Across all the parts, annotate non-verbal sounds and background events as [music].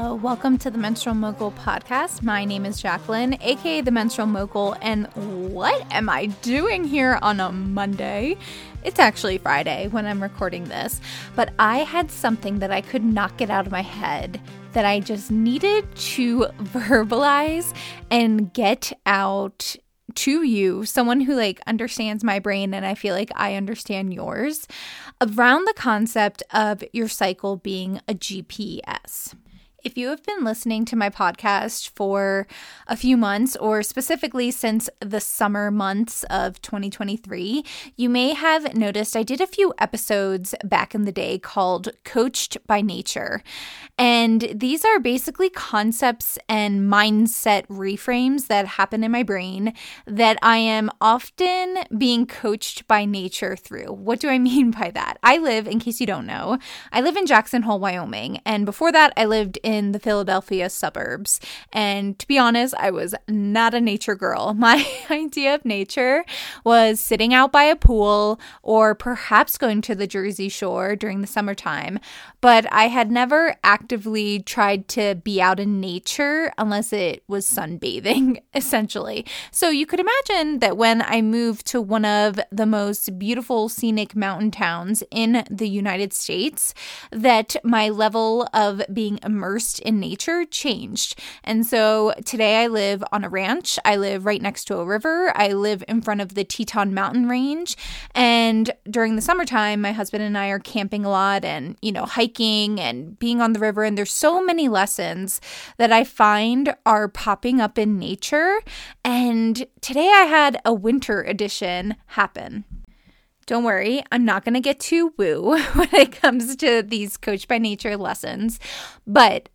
Hello, welcome to the Menstrual Mogul podcast. My name is Jacqueline, aka the Menstrual Mogul, and what am I doing here on a Monday? It's actually Friday when I'm recording this, but I had something that I could not get out of my head that I just needed to [laughs] verbalize and get out to you, someone who like understands my brain and I feel like I understand yours, around the concept of your cycle being a GPS. If you have been listening to my podcast for a few months, or specifically since the summer months of 2023, you may have noticed I did a few episodes back in the day called Coached by Nature. And these are basically concepts and mindset reframes that happen in my brain that I am often being coached by nature through. What do I [laughs] mean by that? I live, in case you don't know, I live in Jackson Hole, Wyoming. And before that, I lived in the Philadelphia suburbs. And to be honest, I was not a nature girl. [laughs] My [laughs] idea of nature was sitting out by a pool or perhaps going to the Jersey Shore during the summertime. But I had never actively tried to be out in nature unless it was sunbathing, [laughs] essentially. So you could imagine that when I moved to one of the most beautiful scenic mountain towns in the United States, that my level of being immersed immersed in nature changed. And so today I live on a ranch. I live right next to a river. I live in front of the Teton Mountain Range. And during the summertime, my husband and I are camping a lot and, you know, hiking and being on the river. And there's so many lessons that I find are popping up in nature. And today I had a winter edition happen. Don't worry, I'm not going to get too woo [laughs] when it comes to these Coach by Nature lessons, but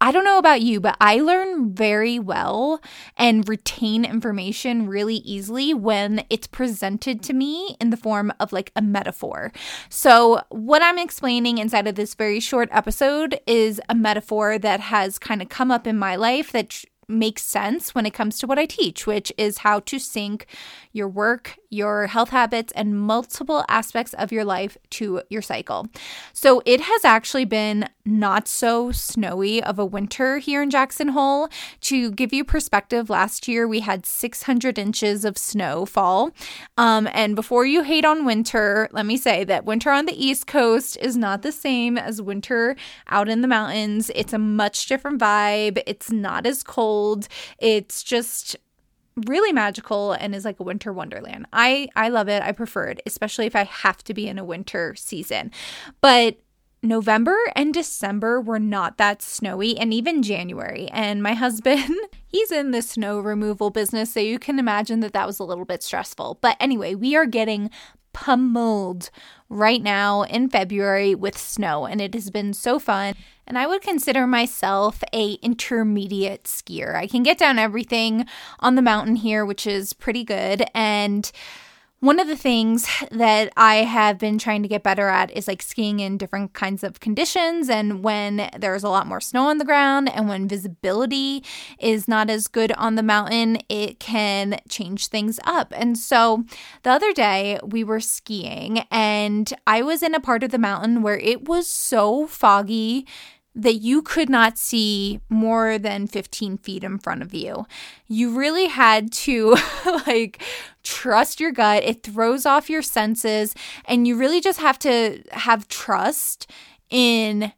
I don't know about you, but I learn very well and retain information really easily when it's presented to me in the form of like a metaphor. So, what I'm explaining inside of this very short episode is a metaphor that has kind of come up in my life that makes sense when it comes to what I teach, which is how to sync your work, your health habits, and multiple aspects of your life to your cycle. So it has actually been not so snowy of a winter here in Jackson Hole. To give you perspective, last year we had 600 inches of snowfall. Um, and before you hate on winter, let me say that winter on the East Coast is not the same as winter out in the mountains. It's a much different vibe. It's not as cold. It's just really magical and is like a winter wonderland. I I love it. I prefer it, especially if I have to be in a winter season. But November and December were not that snowy, and even January. And my [laughs] husband, he's in the snow removal business, so you can imagine that that was a little bit stressful. But anyway, we are getting pummeled right now in February with snow, and it has been so fun. And I would consider myself a intermediate skier. I can get down everything on the mountain here, which is pretty good. And one of the things that I have been trying to get better at is like skiing in different kinds of conditions and when there's a lot more snow on the ground and when visibility is not as good on the mountain, it can change things up. And so the other day we were skiing and I was in a part of the mountain where it was so foggy that you could not see more than 15 feet in front of you. You really had to [laughs] like trust your gut. It throws off your senses and you really just have to have trust in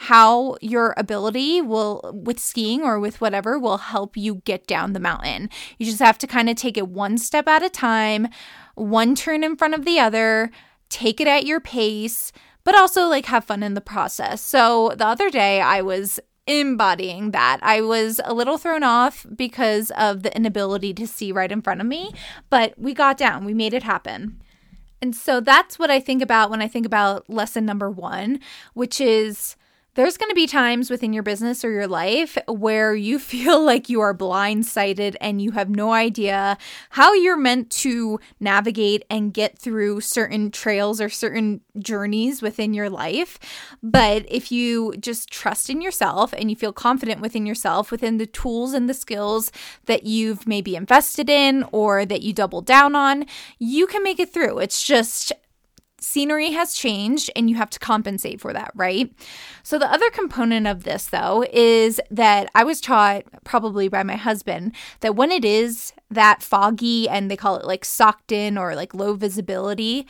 how your ability will with skiing or with whatever will help you get down the mountain. You just have to kind of take it one step at a time, one turn in front of the other, take it at your pace but also like have fun in the process. So the other day I was embodying that. I was a little thrown off because of the inability to see right in front of me, but we got down, we made it happen. And so that's what I think about when I think about lesson number one, which is there's going to be times within your business or your life where you [laughs] feel like you are blindsided and you have no idea how you're meant to navigate and get through certain trails or certain journeys within your life. But if you just trust in yourself and you feel confident within yourself, within the tools and the skills that you've maybe invested in or that you double down on, you can make it through. It's just scenery has changed and you have to compensate for that, right? So, the other component of this, though, is that I was taught, probably by my husband, that when it is that foggy and they call it like socked in or like low visibility,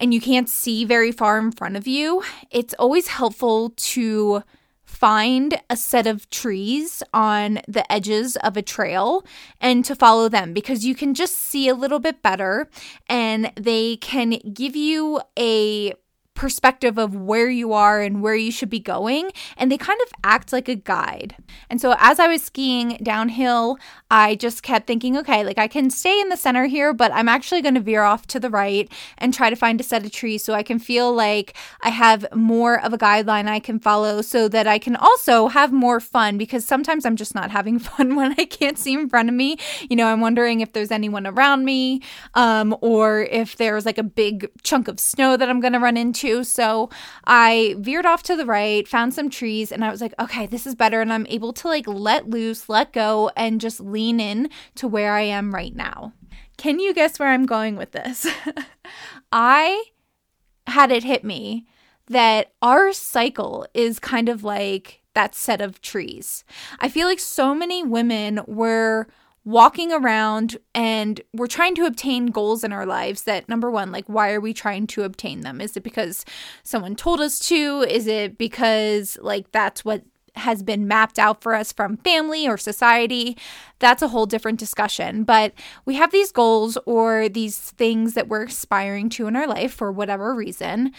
and you can't see very far in front of you, it's always helpful to find a set of trees on the edges of a trail and to follow them because you can just see a little bit better and they can give you a perspective of where you are and where you should be going, and they kind of act like a guide. And so as I was skiing downhill, I just kept thinking, okay, like I can stay in the center here, but I'm actually going to veer off to the right and try to find a set of trees so I can feel like I have more of a guideline I can follow so that I can also have more fun because sometimes I'm just not having [laughs] fun when I can't see in front of me. You know, I'm wondering if there's anyone around me um, or if there's like a big chunk of snow that I'm going to run into So I veered off to the right, found some trees, and I was like, okay, this is better. And I'm able to like let loose, let go, and just lean in to where I am right now. Can you guess where I'm going with this? [laughs] I had it hit me that our cycle is kind of like that set of trees. I feel like so many women were walking around and we're trying to obtain goals in our lives that number one like why are we trying to obtain them? Is it because someone told us to? Is it because like that's what has been mapped out for us from family or society? That's a whole different discussion. But we have these goals or these things that we're aspiring to in our life for whatever reason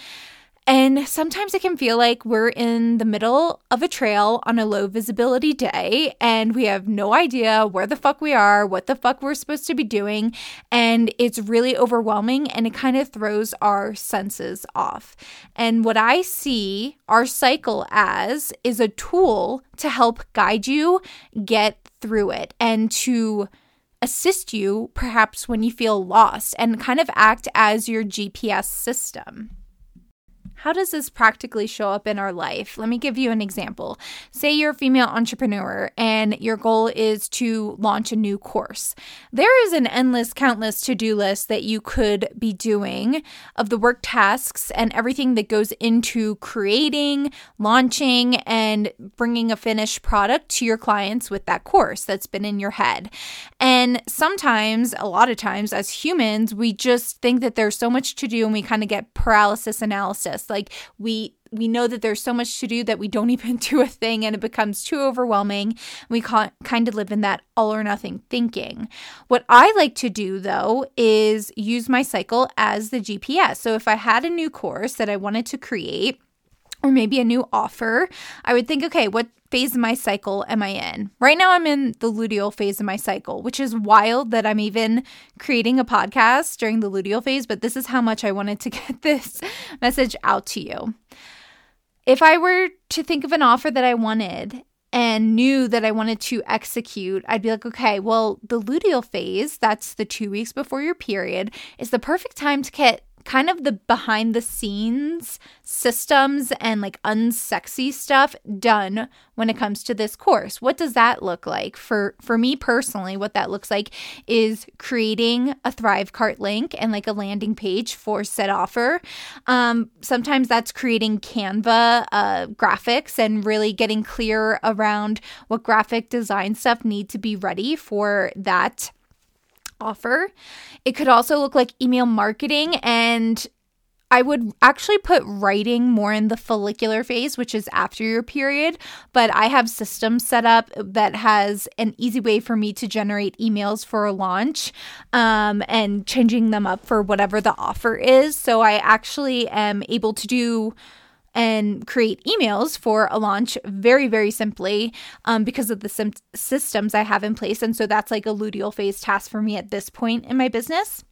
and sometimes it can feel like we're in the middle of a trail on a low visibility day and we have no idea where the fuck we are, what the fuck we're supposed to be doing. And it's really overwhelming and it kind of throws our senses off. And what I see our cycle as is a tool to help guide you get through it and to assist you perhaps when you feel lost and kind of act as your GPS system. How does this practically show up in our life? Let me give you an example. Say you're a female entrepreneur and your goal is to launch a new course. There is an endless, countless to do list that you could be doing of the work tasks and everything that goes into creating, launching, and bringing a finished product to your clients with that course that's been in your head. And sometimes, a lot of times, as humans, we just think that there's so much to do and we kind of get paralysis analysis like we we know that there's so much to do that we don't [laughs] even do a thing and it becomes too overwhelming. We can't kind of live in that all or nothing thinking. What I like to do though is use my cycle as the GPS. So if I had a new course that I wanted to create, or maybe a new offer, I would think, okay, what phase of my cycle am I in? Right now, I'm in the luteal phase of my cycle, which is wild that I'm even creating a podcast during the luteal phase, but this is how much I wanted to [laughs] get this message out to you. If I were to think of an offer that I wanted and knew that I wanted to execute, I'd be like, okay, well, the luteal phase, that's the two weeks before your period, is the perfect time to get kind of the behind the scenes systems and like unsexy stuff done when it comes to this course. What does that look like? For for me personally, what that looks like is creating a Thrivecart link and like a landing page for said offer. Um, sometimes that's creating Canva uh, graphics and really getting clear around what graphic design stuff need to be ready for that offer. It could also look like email marketing and I would actually put writing more in the follicular phase, which is after your period, but I have systems set up that has an easy way for me to generate emails for a launch um, and changing them up for whatever the offer is. So I actually am able to do and create emails for a launch very, very simply um, because of the sim- systems I have in place. And so that's like a luteal phase task for me at this point in my business.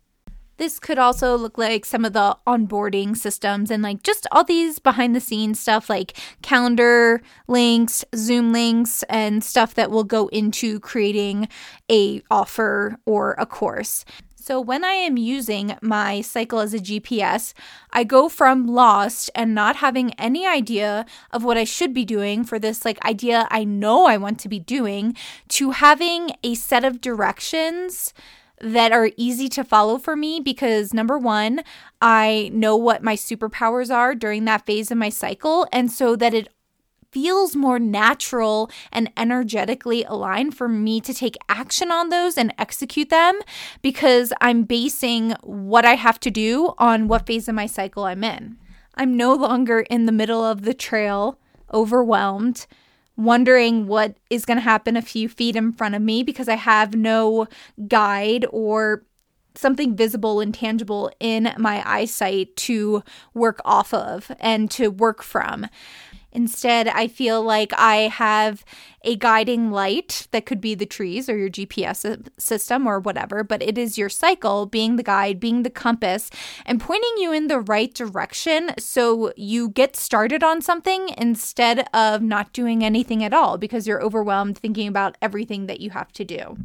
This could also look like some of the onboarding systems and like just all these behind the scenes stuff like calendar links, Zoom links and stuff that will go into creating a offer or a course. So when I am using my cycle as a GPS, I go from lost and not having any idea of what I should be doing for this like idea I know I want to be doing to having a set of directions that are easy to follow for me because number one, I know what my superpowers are during that phase of my cycle. And so that it feels more natural and energetically aligned for me to take action on those and execute them because I'm basing what I have to do on what phase of my cycle I'm in. I'm no longer in the middle of the trail, overwhelmed, wondering what is going to happen a few feet in front of me because I have no guide or something visible and tangible in my eyesight to work off of and to work from. Instead, I feel like I have a guiding light that could be the trees or your GPS system or whatever, but it is your cycle being the guide, being the compass, and pointing you in the right direction so you get started on something instead of not doing anything at all because you're overwhelmed thinking about everything that you have to do.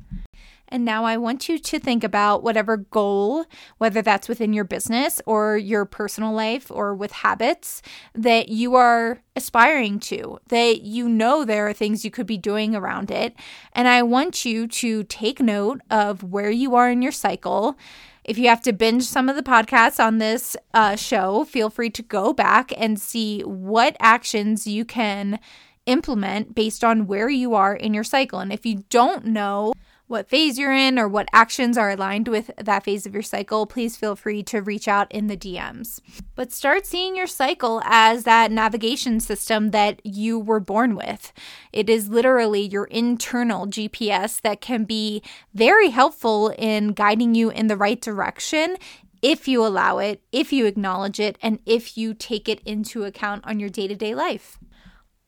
And now I want you to think about whatever goal, whether that's within your business or your personal life or with habits that you are aspiring to, that you know there are things you could be doing around it. And I want you to take note of where you are in your cycle. If you have to binge some of the podcasts on this uh, show, feel free to go back and see what actions you can implement based on where you are in your cycle. And if you don't know, what phase you're in or what actions are aligned with that phase of your cycle, please feel free to reach out in the DMs. But start seeing your cycle as that navigation system that you were born with. It is literally your internal GPS that can be very helpful in guiding you in the right direction if you allow it, if you acknowledge it, and if you take it into account on your day to day life.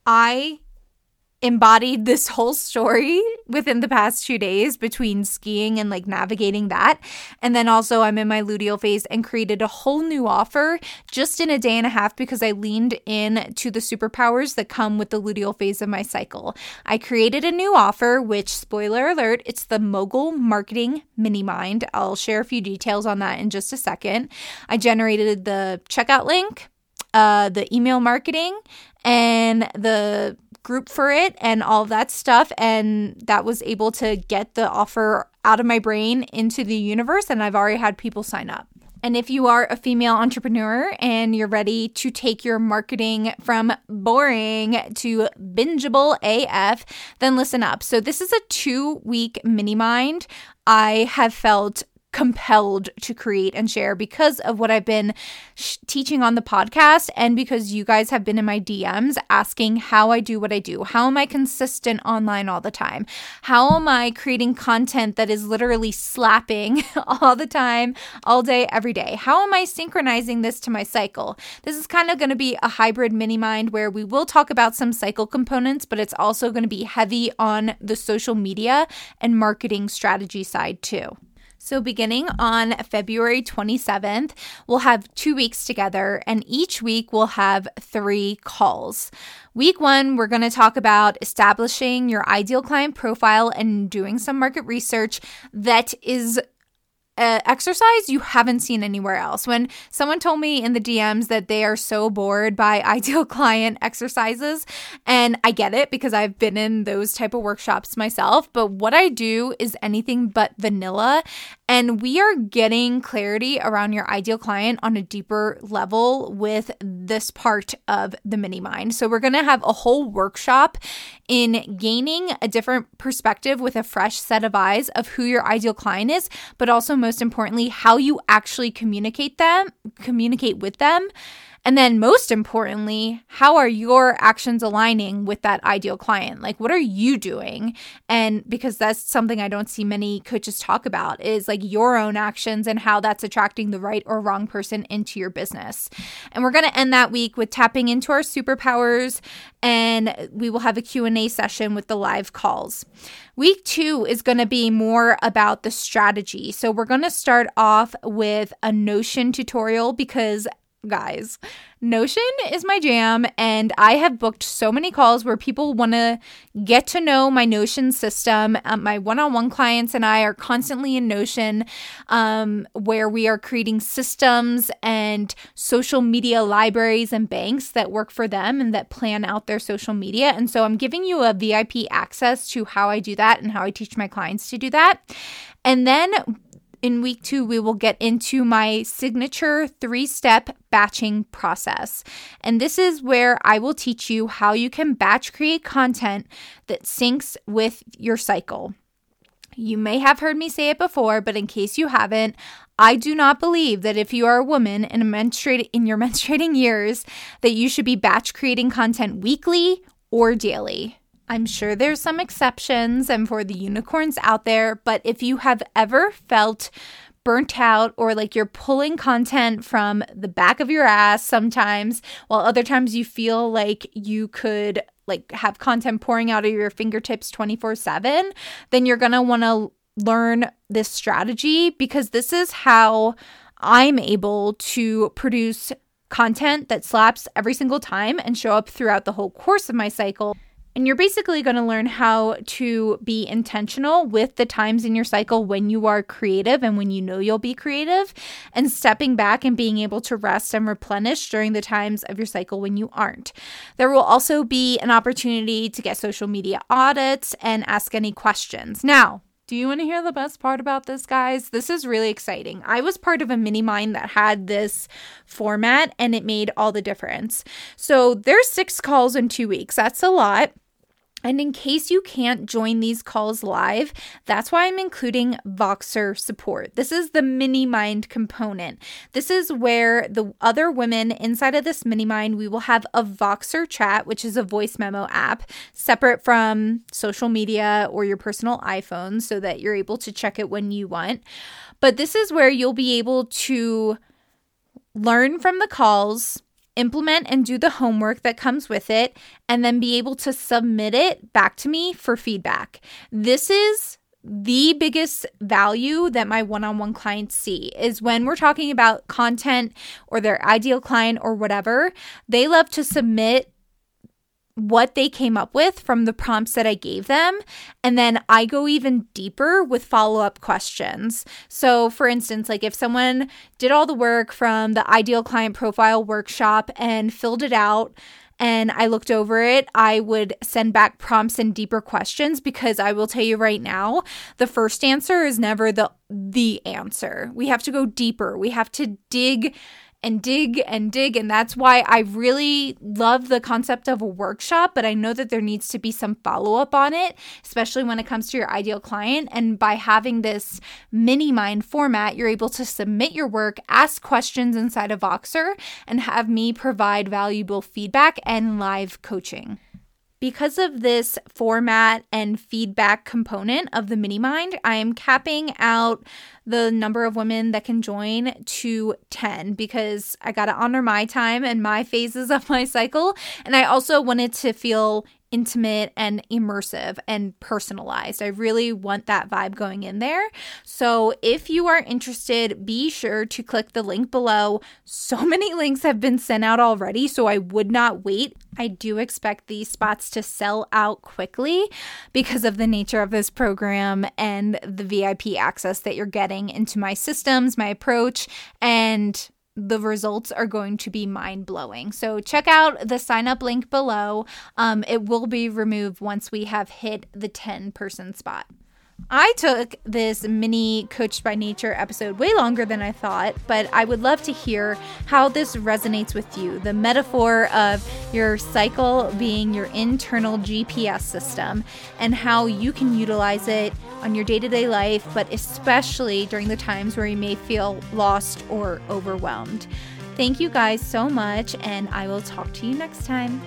I embodied this whole story within the past two days between skiing and like navigating that. And then also, I'm in my luteal phase and created a whole new offer just in a day and a half because I leaned in to the superpowers that come with the luteal phase of my cycle. I created a new offer, which, spoiler alert, it's the Mogul Marketing Mini Mind. I'll share a few details on that in just a second. I generated the checkout link. Uh, the email marketing and the group for it and all that stuff. And that was able to get the offer out of my brain into the universe. And I've already had people sign up. And if you are a female entrepreneur and you're ready to take your marketing from boring to bingeable AF, then listen up. So, this is a two week mini mind. I have felt compelled to create and share because of what I've been sh- teaching on the podcast and because you guys have been in my DMs asking how I do what I do. How am I consistent online all the time? How am I creating content that is literally slapping [laughs] all the time, all day, every day? How am I synchronizing this to my cycle? This is kind of going to be a hybrid mini mind where we will talk about some cycle components, but it's also going to be heavy on the social media and marketing strategy side too. So, beginning on February 27th, we'll have two weeks together, and each week we'll have three calls. Week one, we're going to talk about establishing your ideal client profile and doing some market research that is uh, exercise you haven't seen anywhere else. When someone told me in the DMs that they are so bored by [laughs] ideal client exercises, and I get it because I've been in those type of workshops myself, but what I do is anything but vanilla, and we are getting clarity around your ideal client on a deeper level with this part of the mini mind. So we're going to have a whole workshop in gaining a different perspective with a fresh set of eyes of who your ideal client is, but also most importantly, how you actually communicate them, communicate with them and then, most importantly, how are your actions aligning with that ideal client? Like, what are you doing? And because that's something I don't see many coaches talk about is like your own actions and how that's attracting the right or wrong person into your business. And we're going to end that week with tapping into our superpowers and we will have a Q&A session with the live calls. Week 2 is going to be more about the strategy. So we're going to start off with a Notion tutorial because guys. Notion is my jam, and I have booked so many calls where people want to get to know my Notion system. Um, my one on one clients and I are constantly in Notion, um, where we are creating systems and social media libraries and banks that work for them and that plan out their social media. And so I'm giving you a VIP access to how I do that and how I teach my clients to do that. And then in week two, we will get into my signature three step batching process. And this is where I will teach you how you can batch create content that syncs with your cycle. You may have heard me say it before, but in case you haven't, I do not believe that if you are a woman in a menstruate in your [laughs] menstruating years that you should be batch creating content weekly or daily. I'm sure there's some exceptions and for the unicorns out there, but if you have ever felt burnt out or like you're pulling content from the back of your ass sometimes, while other times you feel like you could like have content pouring out of your fingertips 24/7, then you're going to want to learn this strategy because this is how I'm able to produce content that slaps every single time and show up throughout the whole course of my cycle and you're basically going to learn how to be intentional with the times in your cycle when you are creative and when you know you'll be creative, and stepping back and being able to rest and replenish during the times of your cycle when you aren't. There will also be an opportunity to get social media audits and ask any questions. Now, do you want to hear the best part about this, guys? This is really exciting. I was part of a mini mind that had this format and it made all the difference. So there's six calls in two weeks. That's a lot. And in case you can't join these calls live, that's why I'm including Voxer support. This is the mini mind component. This is where the other women inside of this mini mind, we will have a Voxer chat, which is a voice memo app separate from social media or your personal iPhone so that you're able to check it when you want. But this is where you'll be able to learn from the calls implement and do the homework that comes with it, and then be able to submit it back to me for feedback. This is the biggest value that my one-on-one clients see is when we're talking about content or their ideal client or whatever they love to submit what they came up with from the prompts that I gave them. And then I go even deeper with follow up questions. So, for instance, like if someone did all the work from the ideal client profile workshop and filled it out, and I looked over it, I would send back prompts and deeper questions because I will tell you right now, the first answer is never the the answer. We have to go deeper. We have to dig and dig and dig. And that's why I really love the concept of a workshop, but I know that there needs to be some follow up on it, especially when it comes to your ideal client. And by having this mini mind format, you're able to submit your work, ask questions inside of Voxer, and have me provide valuable feedback and live coaching. Because of this format and feedback component of the mini mind, I am capping out the number of women that can join to 10 because I got to honor my time and my phases of my cycle. And I also wanted to feel intimate and immersive and personalized. I really want that vibe going in there. So if you are interested, be sure to click the link below. So [laughs] many links have been sent out already, so I would not wait. I do expect these spots to sell out quickly because of the nature of this program and the VIP access that you're getting into my systems, my approach, and the results are going to be mind blowing. So check out the sign up link below. Um, it will be removed once we have hit the 10 person spot. I took this mini Coached by Nature episode way longer than I thought, but I would love to hear how this resonates with you. The metaphor of your cycle being your internal GPS system and how you can utilize it on your day to day life, but especially during the times where you may feel lost or overwhelmed. Thank you guys so much, and I will talk to you next time.